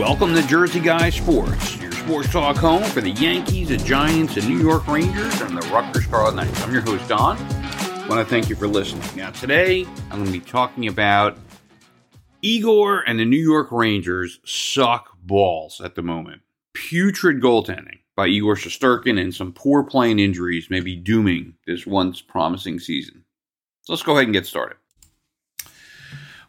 Welcome to Jersey Guy Sports, your sports talk home for the Yankees, the Giants, the New York Rangers, and the Rutgers Scarlet Knights. I'm your host, Don. I want to thank you for listening. Now, today I'm going to be talking about Igor and the New York Rangers suck balls at the moment. Putrid goaltending by Igor Shesterkin and some poor playing injuries may be dooming this once promising season. So let's go ahead and get started.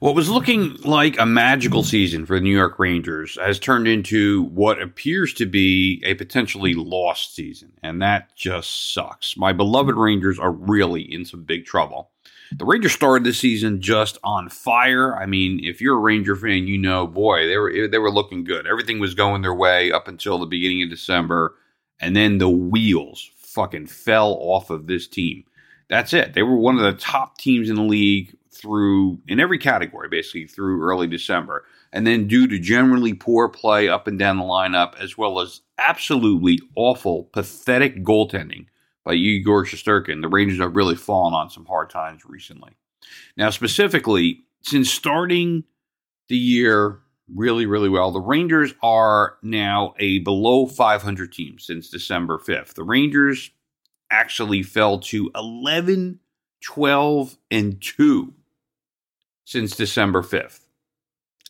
What was looking like a magical season for the New York Rangers has turned into what appears to be a potentially lost season, and that just sucks. My beloved Rangers are really in some big trouble. The Rangers started this season just on fire. I mean, if you're a Ranger fan, you know, boy, they were they were looking good. Everything was going their way up until the beginning of December, and then the wheels fucking fell off of this team. That's it. They were one of the top teams in the league through in every category basically through early December. And then due to generally poor play up and down the lineup, as well as absolutely awful, pathetic goaltending by Igor Shesterkin, the Rangers have really fallen on some hard times recently. Now, specifically, since starting the year really, really well, the Rangers are now a below 500 team since December 5th. The Rangers actually fell to 11, 12, and 2 since December 5th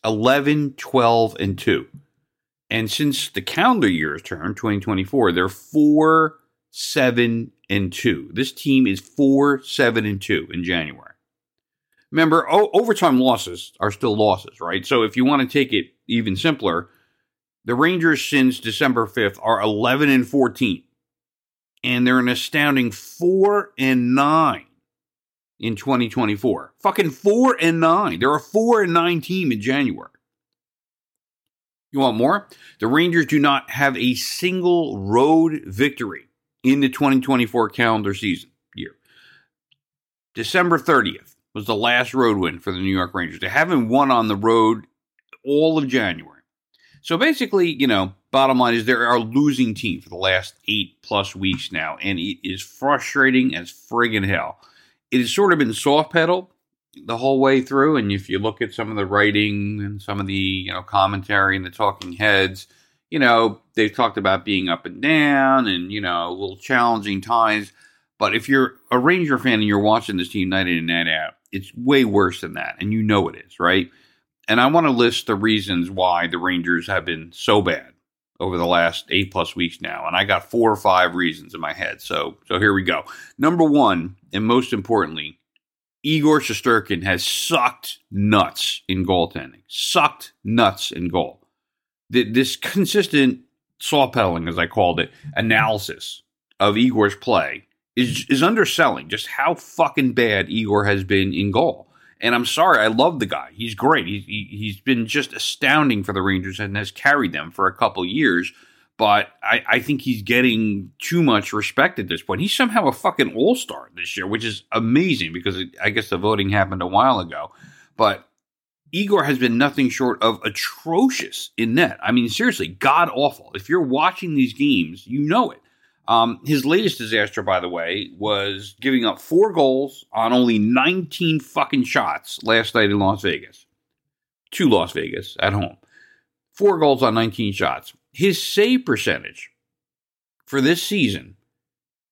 11, 12, and 2. And since the calendar year turned, 2024, they're 4, 7, and 2. This team is 4, 7, and 2 in January. Remember, o- overtime losses are still losses, right? So if you want to take it even simpler, the Rangers since December 5th are 11 and 14. And they're an astounding 4 and 9 in 2024. Fucking four and nine. They're a four and nine team in January. You want more? The Rangers do not have a single road victory in the 2024 calendar season year. December 30th was the last road win for the New York Rangers. They haven't won on the road all of January. So basically, you know, bottom line is they're a losing team for the last eight plus weeks now, and it is frustrating as friggin' hell it has sort of been soft pedal the whole way through. And if you look at some of the writing and some of the you know commentary and the talking heads, you know they've talked about being up and down and you know a little challenging times. But if you're a Ranger fan and you're watching this team night in and night out, it's way worse than that, and you know it is, right? And I want to list the reasons why the Rangers have been so bad over the last eight plus weeks now, and I got four or five reasons in my head. So, so here we go. Number one, and most importantly, Igor Shesterkin has sucked nuts in goaltending. Sucked nuts in goal. This consistent saw pedaling, as I called it, analysis of Igor's play is is underselling just how fucking bad Igor has been in goal. And I'm sorry, I love the guy. He's great. He, he, he's been just astounding for the Rangers and has carried them for a couple years. But I, I think he's getting too much respect at this point. He's somehow a fucking all star this year, which is amazing because it, I guess the voting happened a while ago. But Igor has been nothing short of atrocious in net. I mean, seriously, god awful. If you're watching these games, you know it. Um, his latest disaster, by the way, was giving up four goals on only 19 fucking shots last night in Las Vegas. To Las Vegas at home. Four goals on 19 shots. His save percentage for this season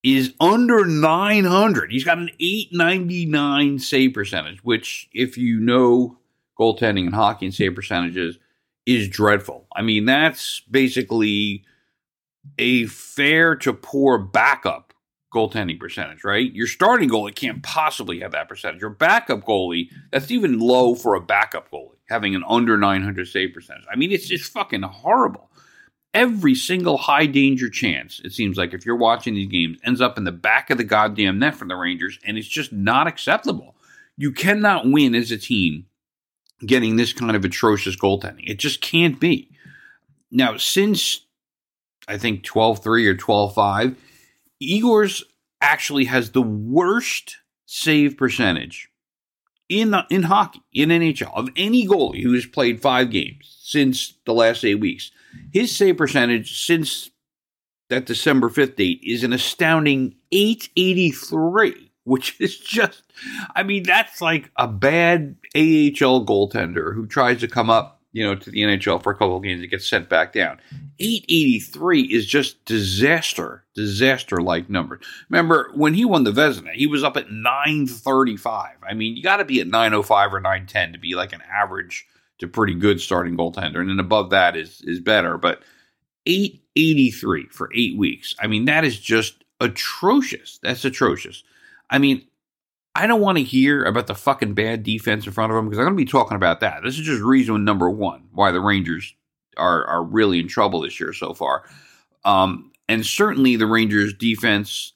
is under 900. He's got an 899 save percentage, which, if you know goaltending and hockey and save percentages, is dreadful. I mean, that's basically a fair to poor backup goaltending percentage, right? Your starting goalie can't possibly have that percentage. Your backup goalie, that's even low for a backup goalie, having an under 900 save percentage. I mean, it's just fucking horrible. Every single high danger chance, it seems like, if you're watching these games, ends up in the back of the goddamn net for the Rangers, and it's just not acceptable. You cannot win as a team getting this kind of atrocious goaltending. It just can't be. Now, since I think 12 3 or 12 5. Igor's actually has the worst save percentage in in hockey in NHL of any goalie who has played five games since the last eight weeks. His save percentage since that December fifth date is an astounding eight eighty three, which is just, I mean, that's like a bad AHL goaltender who tries to come up you know, to the NHL for a couple of games. It gets sent back down. 883 is just disaster, disaster like numbers. Remember when he won the Vezina, he was up at 935. I mean, you got to be at 905 or 910 to be like an average to pretty good starting goaltender, and then above that is is better. But 883 for eight weeks. I mean, that is just atrocious. That's atrocious. I mean, I don't want to hear about the fucking bad defense in front of them because I'm going to be talking about that. This is just reason number one why the Rangers are are really in trouble this year so far. Um, and certainly the Rangers defense,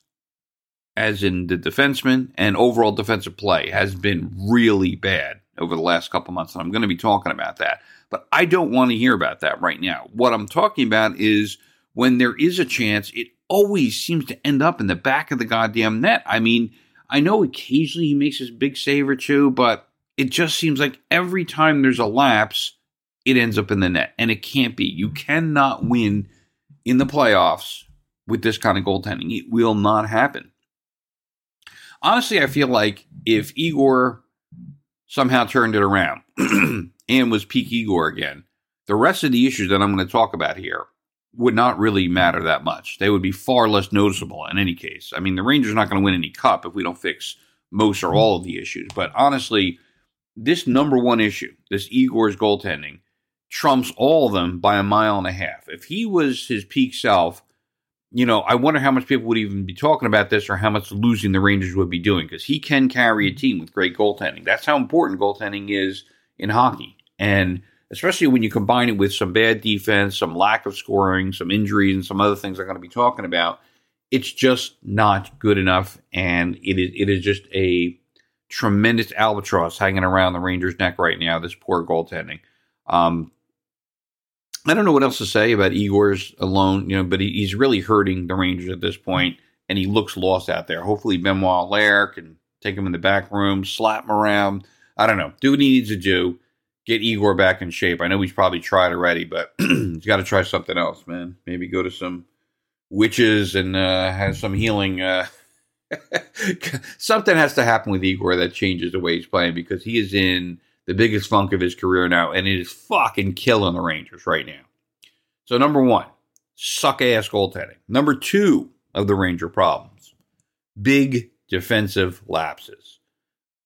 as in the defenseman and overall defensive play, has been really bad over the last couple months. And I'm going to be talking about that. But I don't want to hear about that right now. What I'm talking about is when there is a chance, it always seems to end up in the back of the goddamn net. I mean, I know occasionally he makes his big save or two, but it just seems like every time there's a lapse, it ends up in the net. And it can't be. You cannot win in the playoffs with this kind of goaltending. It will not happen. Honestly, I feel like if Igor somehow turned it around and was peak Igor again, the rest of the issues that I'm going to talk about here would not really matter that much. They would be far less noticeable in any case. I mean, the Rangers are not going to win any cup if we don't fix most or all of the issues. But honestly, this number one issue, this Igor's goaltending, trumps all of them by a mile and a half. If he was his peak self, you know, I wonder how much people would even be talking about this or how much losing the Rangers would be doing because he can carry a team with great goaltending. That's how important goaltending is in hockey. And especially when you combine it with some bad defense, some lack of scoring, some injuries, and some other things I'm going to be talking about, it's just not good enough. And it is it is just a tremendous albatross hanging around the Rangers' neck right now. This poor goaltending. Um, I don't know what else to say about Igor's alone, you know, but he, he's really hurting the Rangers at this point, and he looks lost out there. Hopefully, Benoit Allaire can take him in the back room, slap him around. I don't know, do what he needs to do get Igor back in shape. I know he's probably tried already, but he's got to try something else, man. Maybe go to some witches and uh, have some healing. Uh, something has to happen with Igor that changes the way he's playing because he is in the biggest funk of his career now, and it is fucking killing the Rangers right now. So, number one, suck ass goaltending. Number two of the Ranger problems, big defensive lapses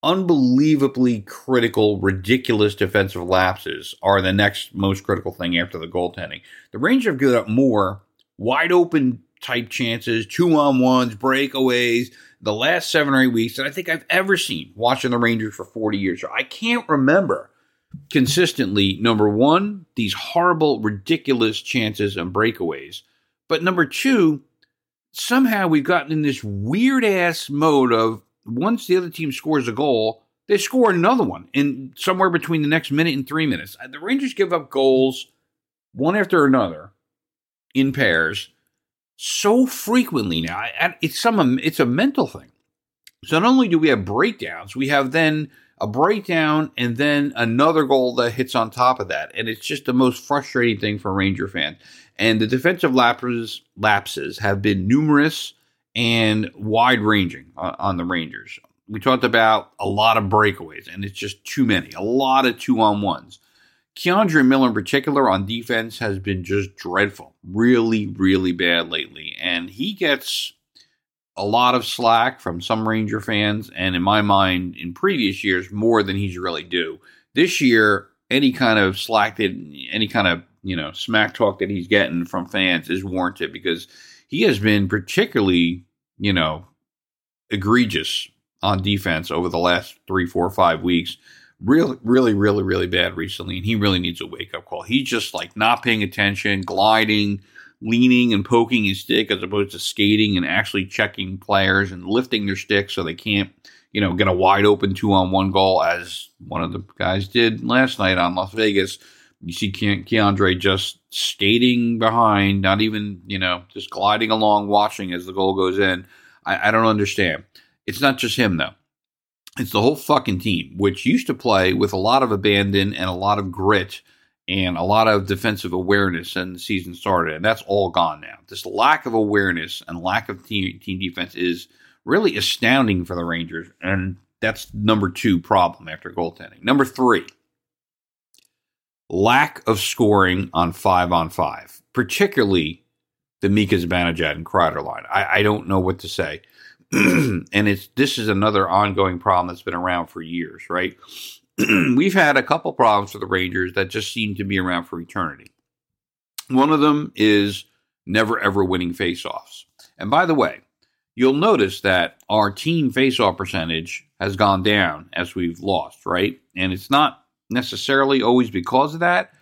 unbelievably critical, ridiculous defensive lapses are the next most critical thing after the goaltending. The Rangers have given up more wide open type chances, two on ones, breakaways, the last seven or eight weeks that I think I've ever seen watching the Rangers for 40 years. I can't remember consistently, number one, these horrible, ridiculous chances and breakaways. But number two, somehow we've gotten in this weird ass mode of once the other team scores a goal, they score another one in somewhere between the next minute and three minutes. Uh, the Rangers give up goals one after another in pairs so frequently now. It's some it's a mental thing. So not only do we have breakdowns, we have then a breakdown and then another goal that hits on top of that, and it's just the most frustrating thing for a Ranger fans. And the defensive lapses lapses have been numerous and wide ranging on, the Rangers. We talked about a lot of breakaways, and it's just too many, a lot of two on ones. K'Andre Miller, in particular, on defense has been just dreadful, really, really bad lately. And he gets a lot of slack from some Ranger fans, and in my mind, in previous years, more than he's really due. This year, any kind of slack that, any kind of you know smack talk that he's getting from fans is warranted because he has been particularly you know, egregious on defense over the last three, four, five weeks. Really, really, really, really bad recently, and he really needs a wake up call. He's just like not paying attention, gliding, leaning and poking his stick as opposed to skating and actually checking players and lifting their stick so they can't, you know, get a wide open two on one goal as one of the guys did last night on Las Vegas. You see Ke- K'Andre just skating behind, not even, you know, just gliding along, watching as the goal goes in. I, I don't understand. It's not just him, though. It's the whole fucking team, which used to play with a lot of abandon and a lot of grit and a lot of defensive awareness and the season started. And that's all gone now. This lack of awareness and lack of team, team defense is really astounding for the Rangers. And that's number two problem after goaltending. Number three, lack of scoring on five on five, particularly the Mika Zibanejad and Kreider line. I, I don't know what to say. and it's this is another ongoing problem that's been around for years, right? We've had a couple problems for the Rangers that just seem to be around for eternity. One of them is never ever winning faceoffs. And by the way, you'll notice that our team faceoff percentage has gone down as we've lost, right? And it's not necessarily always because of that,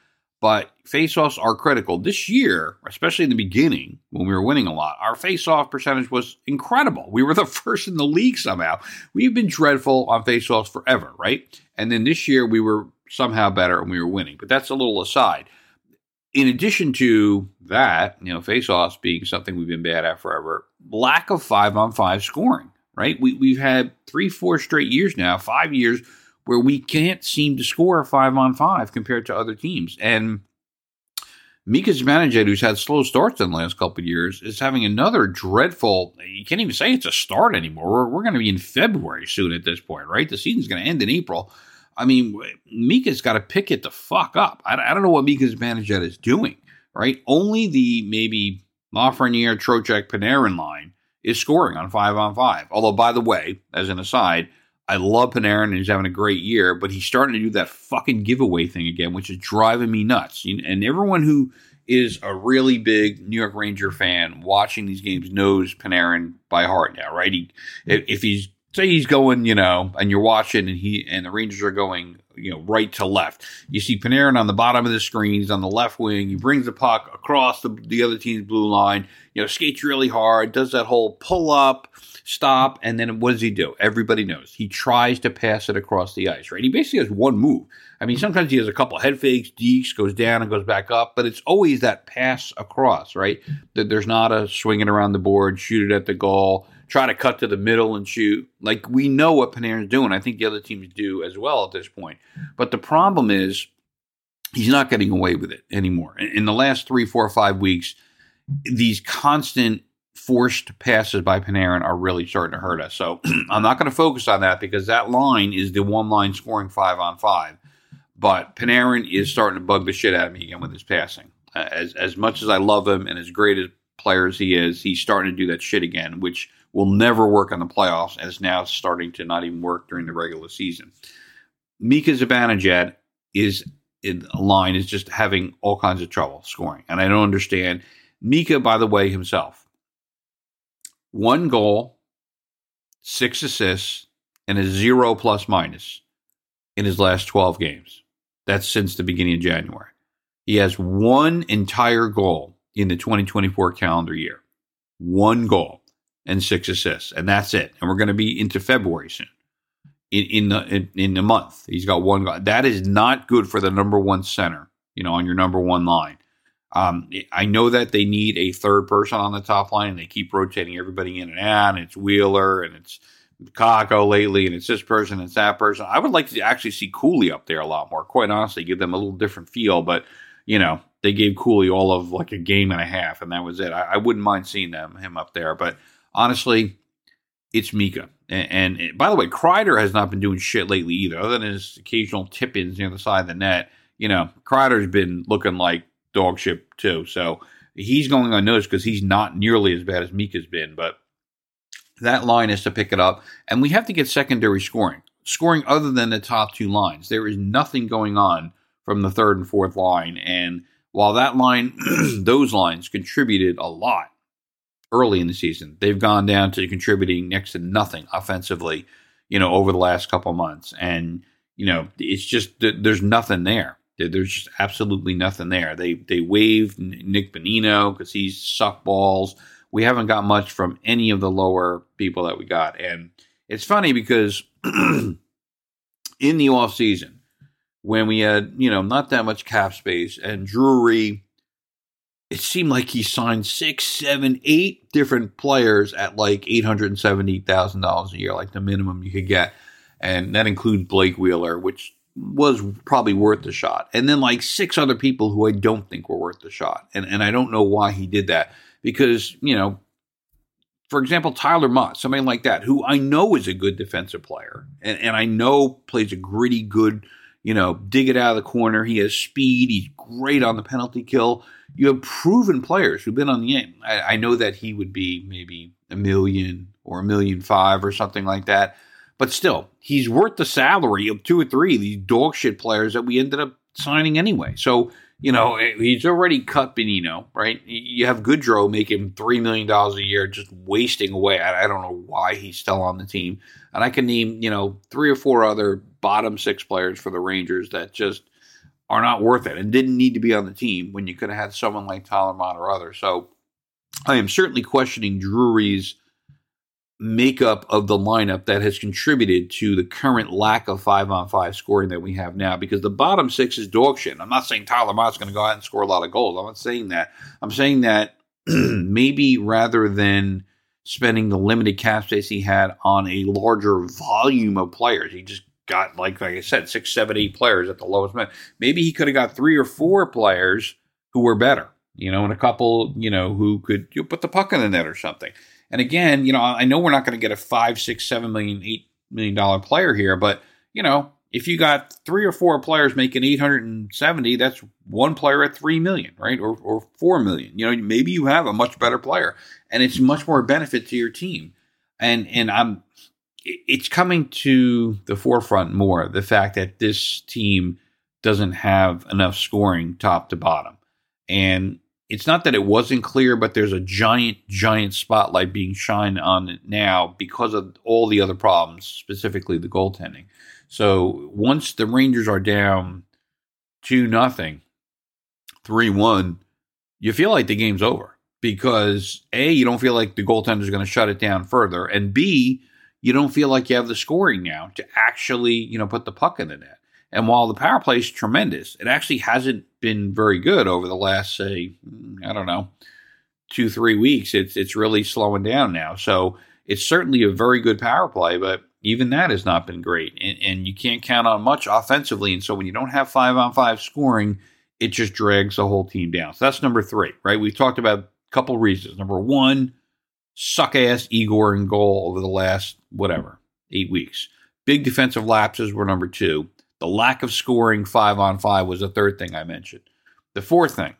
but faceoffs are critical. This year, especially in the beginning when we were winning a lot, our faceoff percentage was incredible. We were the first in the league somehow. We've been dreadful on faceoffs forever, right? And then this year we were somehow better and we were winning. But that's a little aside. In addition to that, you know, faceoffs being something we've been bad at forever, lack of five on five scoring, right? We, we've had three, four straight years now, five years where we can't seem to score five on five compared to other teams. And Mika Zibanejad, who's had slow starts in the last couple of years, is having another dreadful. You can't even say it's a start anymore. We're, we're going to be in February soon at this point, right? The season's going to end in April. I mean, Mika's got to pick it the fuck up. I, I don't know what Mika Zibanejad is doing, right? Only the maybe Lafreniere, Trocheck, Panarin line is scoring on five on five. Although, by the way, as an aside, I love Panarin and he's having a great year, but he's starting to do that fucking giveaway thing again, which is driving me nuts. And everyone who is a really big New York Ranger fan watching these games knows Panarin by heart now, right? He, if he's say he's going, you know, and you're watching and he and the Rangers are going, you know, right to left. You see Panarin on the bottom of the screen, he's on the left wing. He brings the puck across the, the other team's blue line, you know, skates really hard, does that whole pull up, stop, and then what does he do? Everybody knows. He tries to pass it across the ice, right? He basically has one move. I mean, sometimes he has a couple head fakes, dekes, goes down and goes back up, but it's always that pass across, right? That there's not a swinging around the board, shoot it at the goal try to cut to the middle and shoot. Like we know what Panarin's doing. I think the other teams do as well at this point. But the problem is he's not getting away with it anymore. In, in the last three, four, five weeks, these constant forced passes by Panarin are really starting to hurt us. So I'm not going to focus on that because that line is the one line scoring five on five. But Panarin is starting to bug the shit out of me again with his passing. As as much as I love him and as great a player as he is, he's starting to do that shit again, which will never work in the playoffs and is now starting to not even work during the regular season. Mika Zibanejad is in line is just having all kinds of trouble scoring, and I don't understand. Mika, by the way, himself, one goal, six assists, and a zero plus minus in his last 12 games. That's since the beginning of January. He has one entire goal in the 2024 calendar year. One goal and six assists, and that's it. And we're going to be into February soon. In in the in, in a month, he's got one guy. That is not good for the number one center. You know, on your number one line. Um, I know that they need a third person on the top line, and they keep rotating everybody in and out. And it's Wheeler and it's Kakko lately, and it's this person, it's that person. I would like to actually see Cuylle up there a lot more. Quite honestly, give them a little different feel. But you know, they gave Cuylle all of like a game and a half, and that was it. I, I wouldn't mind seeing them him up there, but honestly, it's Mika. And, and, by the way, Kreider has not been doing shit lately either, other than his occasional tip ins near the side of the net. You know, Kreider's been looking like dog shit too. So he's going unnoticed because he's not nearly as bad as Mika's been. But that line is to pick it up. And we have to get secondary scoring, scoring other than the top two lines. There is nothing going on from the third and fourth line. And while that line, those lines contributed a lot early in the season. They've gone down to contributing next to nothing offensively, you know, over the last couple months. And, you know, it's just there's nothing there. There's just absolutely nothing there. They they waived Nick Bonino because he's suck balls. We haven't got much from any of the lower people that we got. And it's funny because in the off season, when we had, you know, not that much cap space and Drury it seemed like he signed six, seven, eight different players at like eight hundred and seventy thousand dollars a year, like the minimum you could get, and that includes Blake Wheeler, which was probably worth the shot, and then like six other people who I don't think were worth the shot, and and I don't know why he did that because you know, for example, Tyler Motte, somebody like that, who I know is a good defensive player, and and I know plays a gritty, good you know, dig it out of the corner. He has speed. He's great on the penalty kill. You have proven players who've been on the game. I, I know that he would be maybe a million or a million five or something like that. But still, he's worth the salary of two or three of these dog shit players that we ended up signing anyway. So, you know, eh, he's already cut Bonino, right? You have Goodrow making $3 million a year just wasting away. I, don't know why he's still on the team. And I can name, you know, three or four other bottom six players for the Rangers that just are not worth it and didn't need to be on the team when you could have had someone like Tyler Motte or others. So I am certainly questioning Drury's makeup of the lineup that has contributed to the current lack of five on five scoring that we have now because the bottom six is dog shit. I'm not saying Tyler Motte's going to go out and score a lot of goals. I'm not saying that. I'm saying that maybe rather than spending the limited cap space he had on a larger volume of players, he just got like like I said, six, seven, eight players at the lowest. Maybe he could have got three or four players who were better, you know, and a couple, you know, who could you know, put the puck in the net or something. And again, you know, I know we're not going to get a five, six, seven million, eight million dollar player here, but you know, if you got three or four players making 870, that's one player at three million, right? Or or four million. You know, maybe you have a much better player, and it's much more benefit to your team. And and I'm, it's coming to the forefront more the fact that this team doesn't have enough scoring top to bottom, and it's not that it wasn't clear, but there's a giant, giant spotlight being shined on it now because of all the other problems, specifically the goaltending. So once the Rangers are down two nothing, three one, you feel like the game's over because a you don't feel like the goaltender is going to shut it down further, and b you don't feel like you have the scoring now to actually you know put the puck in the net. And while the power play is tremendous, it actually hasn't been very good over the last, say, I don't know, two, three weeks. It's it's really slowing down now. So it's certainly a very good power play, but even that has not been great. And, and you can't count on much offensively. And so when you don't have five on five scoring, it just drags the whole team down. So that's number three, right? We've talked about a couple reasons. Number one, suck ass Igor in goal over the last whatever, eight weeks. Big defensive lapses were number two. The lack of scoring five on five was the third thing I mentioned. The fourth thing,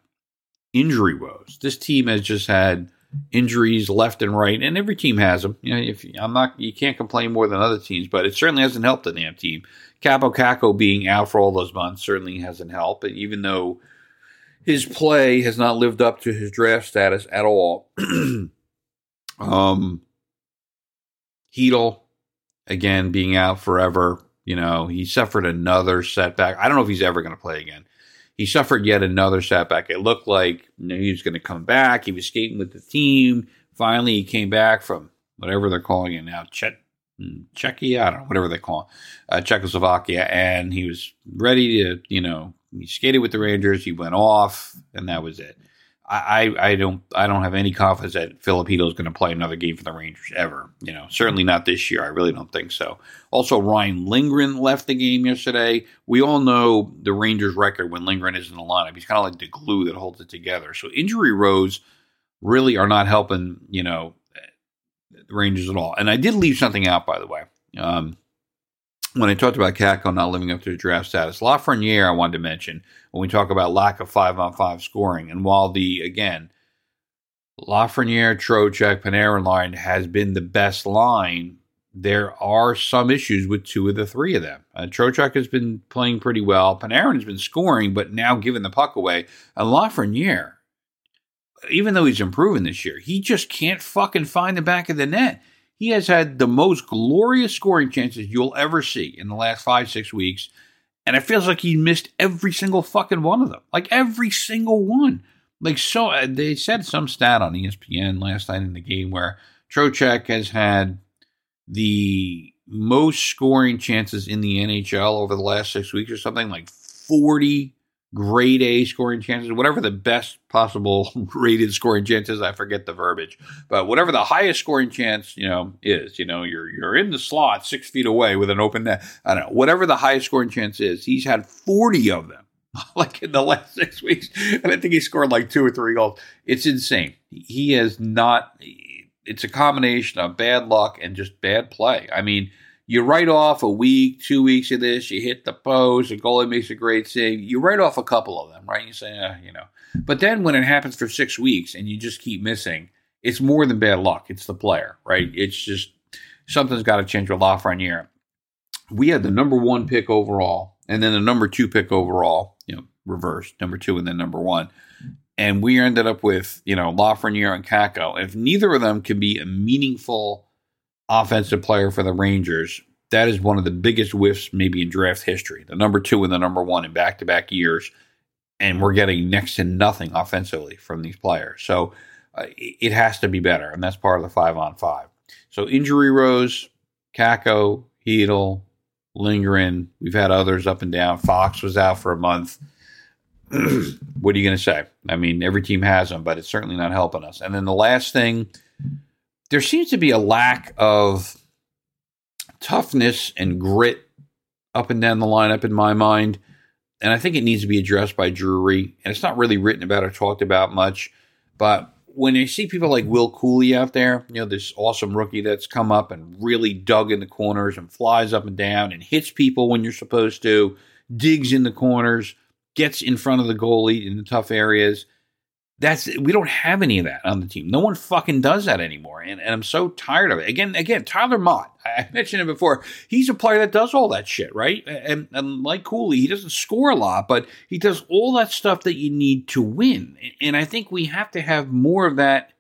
injury woes. This team has just had injuries left and right, and every team has them. You know, if I'm not, you can't complain more than other teams, but it certainly hasn't helped the damn team. Kaapo Kakko being out for all those months certainly hasn't helped, And even though his play has not lived up to his draft status at all. um, Chytil, again, being out forever you know, he suffered another setback. I don't know if he's ever going to play again. He suffered yet another setback. It looked like you know, he was going to come back. He was skating with the team. Finally, he came back from whatever they're calling it now, Czech, hmm, Czechia, I don't know, whatever they call it, uh, Czechoslovakia, and he was ready to, you know, he skated with the Rangers. He went off, and that was it. I, I don't I don't have any confidence that Filipino is going to play another game for the Rangers ever. You know, certainly not this year. I really don't think so. Also, Ryan Lindgren left the game yesterday. We all know the Rangers' record when Lindgren is in the lineup. He's kind of like the glue that holds it together. So injury rows really are not helping. You know, the Rangers at all. And I did leave something out, by the way. Um, when I talked about Kakko not living up to the draft status, Lafreniere I wanted to mention when we talk about lack of five on five scoring. And while the again Lafreniere, Trocheck, Panarin line has been the best line, there are some issues with two of the three of them. Uh, Trocheck has been playing pretty well. Panarin has been scoring, but now giving the puck away. And Lafreniere, even though he's improving this year, he just can't fucking find the back of the net. He has had the most glorious scoring chances you'll ever see in the last five, six weeks. And it feels like he missed every single fucking one of them. Like every single one. Like so, uh, they said some stat on ESPN last night in the game where Trocheck has had the most scoring chances in the NHL over the last six weeks or something like 40 grade A scoring chances, whatever the best possible rated scoring chances. I forget the verbiage, but whatever the highest scoring chance, you know, is, you know, you're you're in the slot six feet away with an open net. I don't know, whatever the highest scoring chance is, he's had 40 of them. Like in the last six weeks, and I think he scored like two or three goals. It's insane. He has not. It's a combination of bad luck and just bad play. I mean, you write off a week, two weeks of this, you hit the post, the goalie makes a great save. You write off a couple of them, right? You say, eh, you know. But then when it happens for six weeks and you just keep missing, it's more than bad luck. It's the player, right? It's just something's got to change with Lafreniere. We had the number one pick overall, and then the number two pick overall, you know, reverse number two and then number one. And we ended up with, you know, Lafreniere and Kakko. If neither of them can be a meaningful offensive player for the Rangers, that is one of the biggest whiffs maybe in draft history. The number two and the number one in back to back years. And we're getting next to nothing offensively from these players. So uh, it has to be better. And that's part of the five on five. So injury rose, Kakko, Chytil, Lindgren. We've had others up and down. Fox was out for a month. what are you going to say? I mean, every team has them, but it's certainly not helping us. And then the last thing, there seems to be a lack of toughness and grit up and down the lineup in my mind. And I think it needs to be addressed by Drury. And it's not really written about or talked about much. But when I see people like Will Cuylle out there, you know, this awesome rookie that's come up and really dug in the corners and flies up and down and hits people when you're supposed to, digs in the corners, gets in front of the goalie in the tough areas. That's we don't have any of that on the team. No one fucking does that anymore, and, and I'm so tired of it. Again, again, Tyler Motte. I mentioned it before. He's a player that does all that shit, right? And, and like Cuylle, he doesn't score a lot, but he does all that stuff that you need to win. And I think we have to have more of that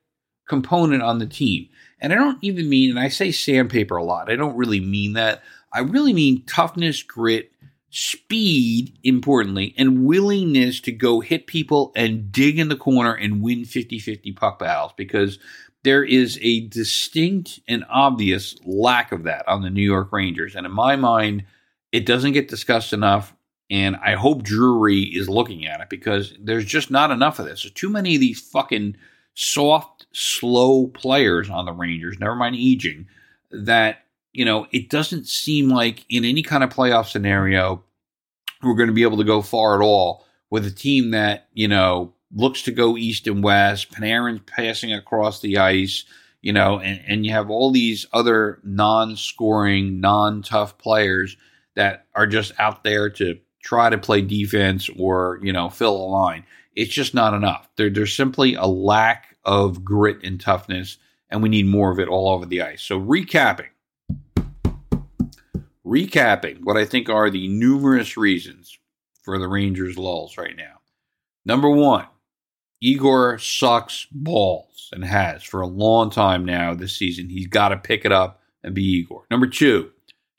component on the team. And I don't even mean, and I say sandpaper a lot. I don't really mean that. I really mean toughness, grit, speed, importantly, and willingness to go hit people and dig in the corner and win 50 50 puck battles because there is a distinct and obvious lack of that on the New York Rangers. And in my mind, it doesn't get discussed enough. And I hope Drury is looking at it because there's just not enough of this. There's too many of these fucking soft, slow players on the Rangers, never mind aging, that you know, it doesn't seem like in any kind of playoff scenario we're going to be able to go far at all with a team that, you know, looks to go east and west, Panarin's passing across the ice, you know, and, and you have all these other non scoring, non tough players that are just out there to try to play defense or, you know, fill a line. It's just not enough. There, there's simply a lack of grit and toughness, and we need more of it all over the ice. So, recapping recapping what I think are the numerous reasons for the Rangers' lulls right now. Number one, Igor sucks balls and has for a long time now this season. He's got to pick it up and be Igor. Number two,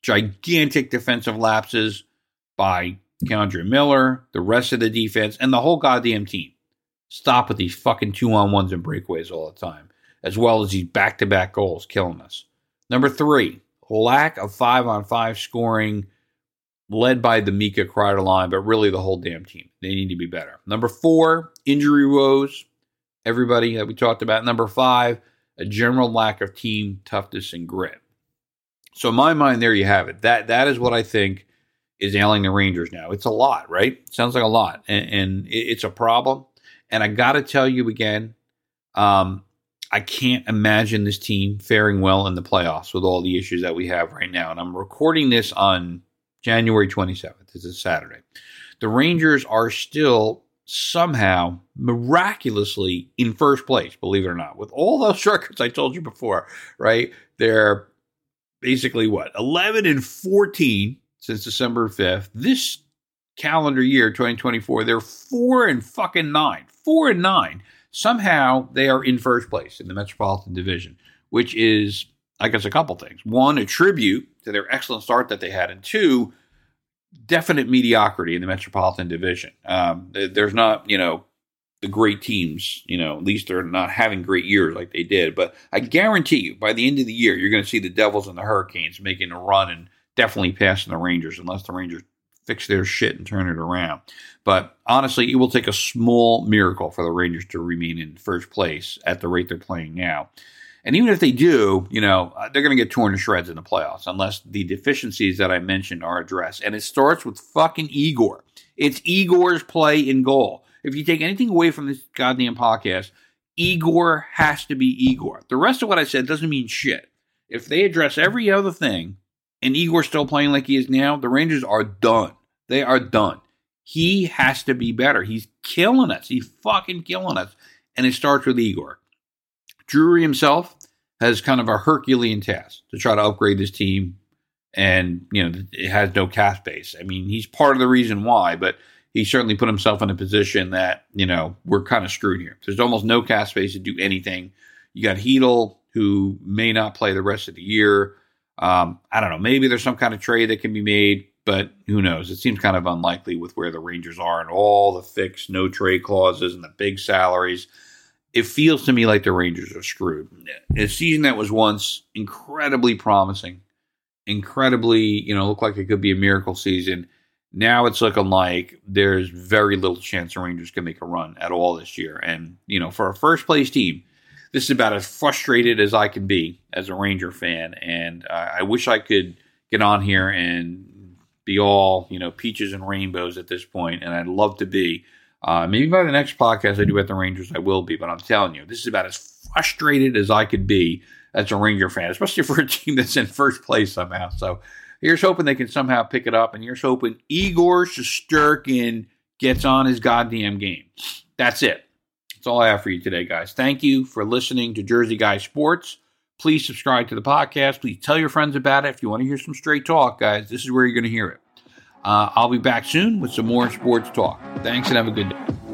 gigantic defensive lapses by K'Andre Miller, the rest of the defense, and the whole goddamn team. Stop with these fucking two on ones and breakaways all the time, as well as these back to back goals killing us. Number three, lack of five on five scoring led by the Mika Kreider line, but really the whole damn team. They need to be better. Number four, injury woes. Everybody that we talked about. Number five, a general lack of team toughness and grit. So in my mind, there you have it. That that is what I think is ailing the Rangers now. It's a lot, right? Sounds like a lot, and, and it's a problem. And I got to tell you again, um, I can't imagine this team faring well in the playoffs with all the issues that we have right now. And I'm recording this on January 27th. This is Saturday. The Rangers are still somehow miraculously in first place, believe it or not, with all those records I told you before, right? They're basically what, 11 and 14 since December 5th. This calendar year, 2024, they're four and fucking nine, four and nine somehow they are in first place in the Metropolitan Division, which is, I guess, a couple things. One, a tribute to their excellent start that they had, and two, definite mediocrity in the Metropolitan Division. Um, there's not, you know, the great teams, you know, at least they're not having great years like they did. But I guarantee you, by the end of the year, you're going to see the Devils and the Hurricanes making a run and definitely passing the Rangers, unless the Rangers fix their shit and turn it around. But honestly, it will take a small miracle for the Rangers to remain in first place at the rate they're playing now. And even if they do, you know, uh, they're going to get torn to shreds in the playoffs unless the deficiencies that I mentioned are addressed. And it starts with fucking Igor. It's Igor's play in goal. If you take anything away from this goddamn podcast, Igor has to be Igor. The rest of what I said doesn't mean shit. If they address every other thing, and Igor's still playing like he is now, the Rangers are done. They are done. He has to be better. He's killing us. He's fucking killing us. And it starts with Igor. Drury himself has kind of a Herculean task to try to upgrade this team. And, you know, it has no cap space. I mean, he's part of the reason why, but he certainly put himself in a position that, you know, we're kind of screwed here. There's almost no cap space to do anything. You got Chytil, who may not play the rest of the year. Um, I don't know. Maybe there's some kind of trade that can be made, but who knows? It seems kind of unlikely with where the Rangers are and all the fixed no trade clauses and the big salaries. It feels to me like the Rangers are screwed. A season that was once incredibly promising, incredibly, you know, looked like it could be a miracle season. Now it's looking like there's very little chance the Rangers can make a run at all this year. And, you know, for a first place team, this is about as frustrated as I can be as a Ranger fan, and uh, I wish I could get on here and be all you know peaches and rainbows at this point, and I'd love to be. Uh, maybe by the next podcast I do at the Rangers, I will be. But I'm telling you, this is about as frustrated as I could be as a Ranger fan, especially for a team that's in first place somehow. So here's hoping they can somehow pick it up, and here's hoping Igor Shesterkin gets on his goddamn game. That's it. That's all I have for you today, guys. Thank you for listening to Jersey Guy Sports. Please subscribe to the podcast. Please tell your friends about it. If you want to hear some straight talk, guys, this is where you're going to hear it. Uh, I'll be back soon with some more sports talk. Thanks and have a good day.